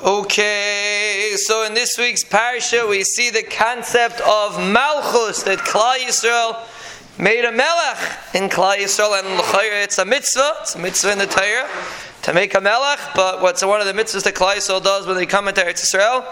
Okay, so in this week's parsha, we see the concept of Malchus that Klal Yisrael made a melech in Klal Yisrael, and it's a mitzvah. It's a mitzvah in the Torah to make a melech. But what's one of the mitzvahs that Klal Yisrael does when they come into Eretz Yisrael?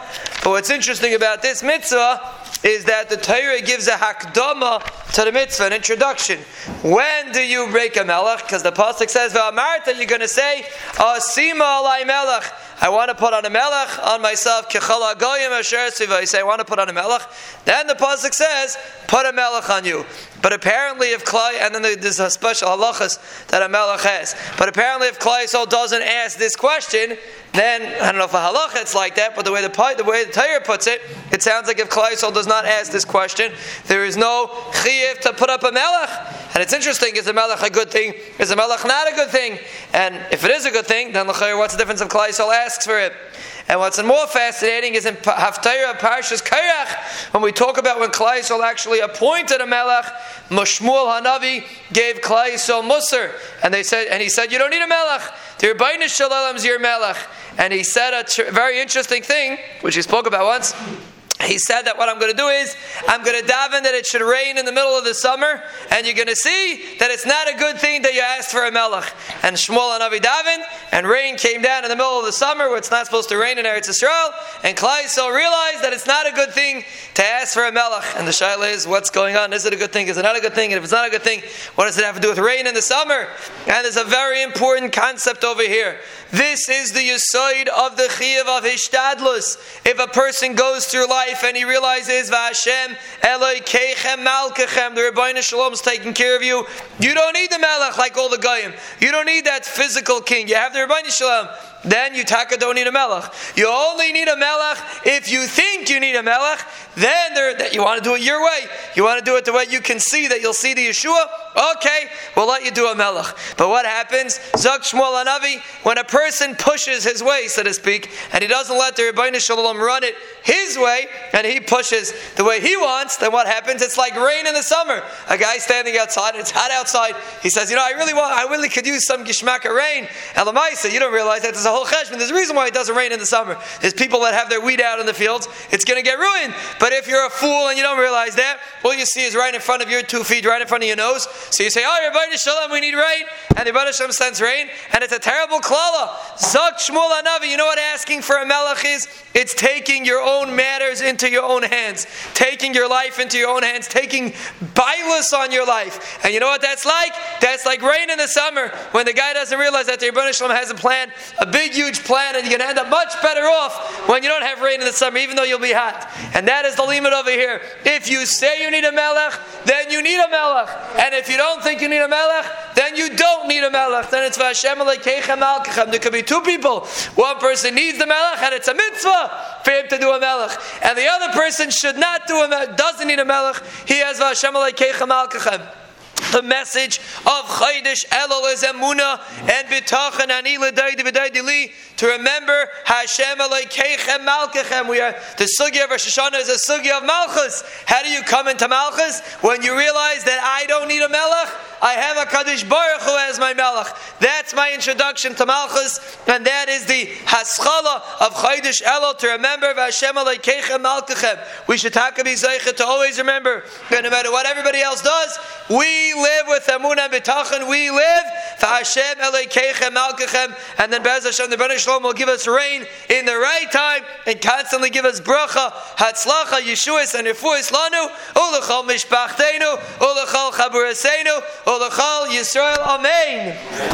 But what's interesting about this mitzvah is that the Torah gives a hakdama to the mitzvah, an introduction. When do you break a melech? Because the pasuk says, "V'amarta," you're going to say, "Asima alay melech." I want to put on a melech on myself. I say, I want to put on a melech. Then the pasuk says, put a melech on you. But apparently, if Klai, and then there's a special halachas that a melech has. But apparently, if Klai so doesn't ask this question, then I don't know if a halacha it's like that, but the way the the way the Torah puts it, it sounds like if Klai does not ask this question, there is no chiyuv to put up a melech. And it's interesting: is a melech a good thing? Is a melech not a good thing? And if it is a good thing, then what's the difference if Klai asks for it? And what's more fascinating is in Haftarah Parshas Korach, when we talk about when Klai actually appointed a melech, Mashmuel Hanavi gave Klai Musar, and they said, and he said, "You don't need a melech. The Ribono Shel Olam is your melech." And he said a tr- very interesting thing, which he spoke about once he said that what I'm going to do is I'm going to daven that it should rain in the middle of the summer, and you're going to see that it's not a good thing that you asked for a melech. And Shmuel Hanavi daven, and rain came down in the middle of the summer where it's not supposed to rain in Eretz Yisrael, and Klai so realized that it's not a good thing to ask for a melech. And the shaila is, what's going on? Is it a good thing? Is it not a good thing? And if it's not a good thing, what does it have to do with rain in the summer? And there's a very important concept over here. This is the yisoid of the chiyuv of hishtadlus. If a person goes through life life and he realizes Vashem Eloi Malkechem, the Ribono Shel Olam is taking care of you. You don't need the Melech like all the Goyim. You don't need that physical king. You have the Ribono Shel Olam. Then you taka don't need a melech. You only need a melech if you think you need a melech. Then there, you want to do it your way. You want to do it the way you can see that you'll see the Yeshua. Okay, we'll let you do a melech. But what happens? Zok Shmuel Hanavi, when a person pushes his way, so to speak, and he doesn't let the Ribono Shel Olam run it his way, and he pushes the way he wants, then what happens? It's like rain in the summer. A guy standing outside, it's hot outside. He says, "You know, I really want, I really could use some gishmaka rain." Elamaisa, you don't realize that there's a whole cheshbon. There's a reason why it doesn't rain in the summer. There's people that have their wheat out in the fields. It's going to get ruined. But if you're a fool and you don't realize that, all you see is right in front of your two feet, right in front of your nose. So you say, "Oh, Ribono Shel Olam, we need rain," and the Ribono Shel Olam sends rain, and it's a terrible klala. Zok Shmuel Hanavi. You know what asking for a melech is? It's taking your own matters into your own hands, taking your life into your own hands, taking bilus on your life. And you know what that's like? That's like rain in the summer when the guy doesn't realize that the Ribono Shel Olam has a plan, a big huge plan, and you're going to end up much better off when you don't have rain in the summer, even though you'll be hot. And that is the limit over here. If you say you need a melech, then you need a melech. And if you don't think you need a melech, then you don't need a melech. Then it's Vashem There could be two people. One person needs the melech, and it's a mitzvah for him to do a melech. And the other person should not do a melech, doesn't need a melech. He has Vashem Alekechem Alkechem the message of Chodesh Elul is Emuna and Bitachon Ani L'daydi V'daydi to remember Hashem Elokeichem Malkechem. We are the sugi of Rosh Hashanah is a sugi of Malchus. How do you come into Malchus when you realize that I don't need a Melech? I have a Kadosh Baruch Hu as my Melech. That's my introduction to Malchus, and that is the Haschala of Chodesh Elul to remember Hashem Elokeichem Malkechem. We should talk about to always remember that no matter what everybody else does, we live with Amunah Bitachon. We live for Hashem Elokeichem Malkechem, and then Bez Hashem the British Will give us rain in the right time and constantly give us bracha, hatzlacha, yeshuas, and refuas lanu, ulachal mishpachtenu, ulachal chaburasenu, ulachal Yisrael. Amen.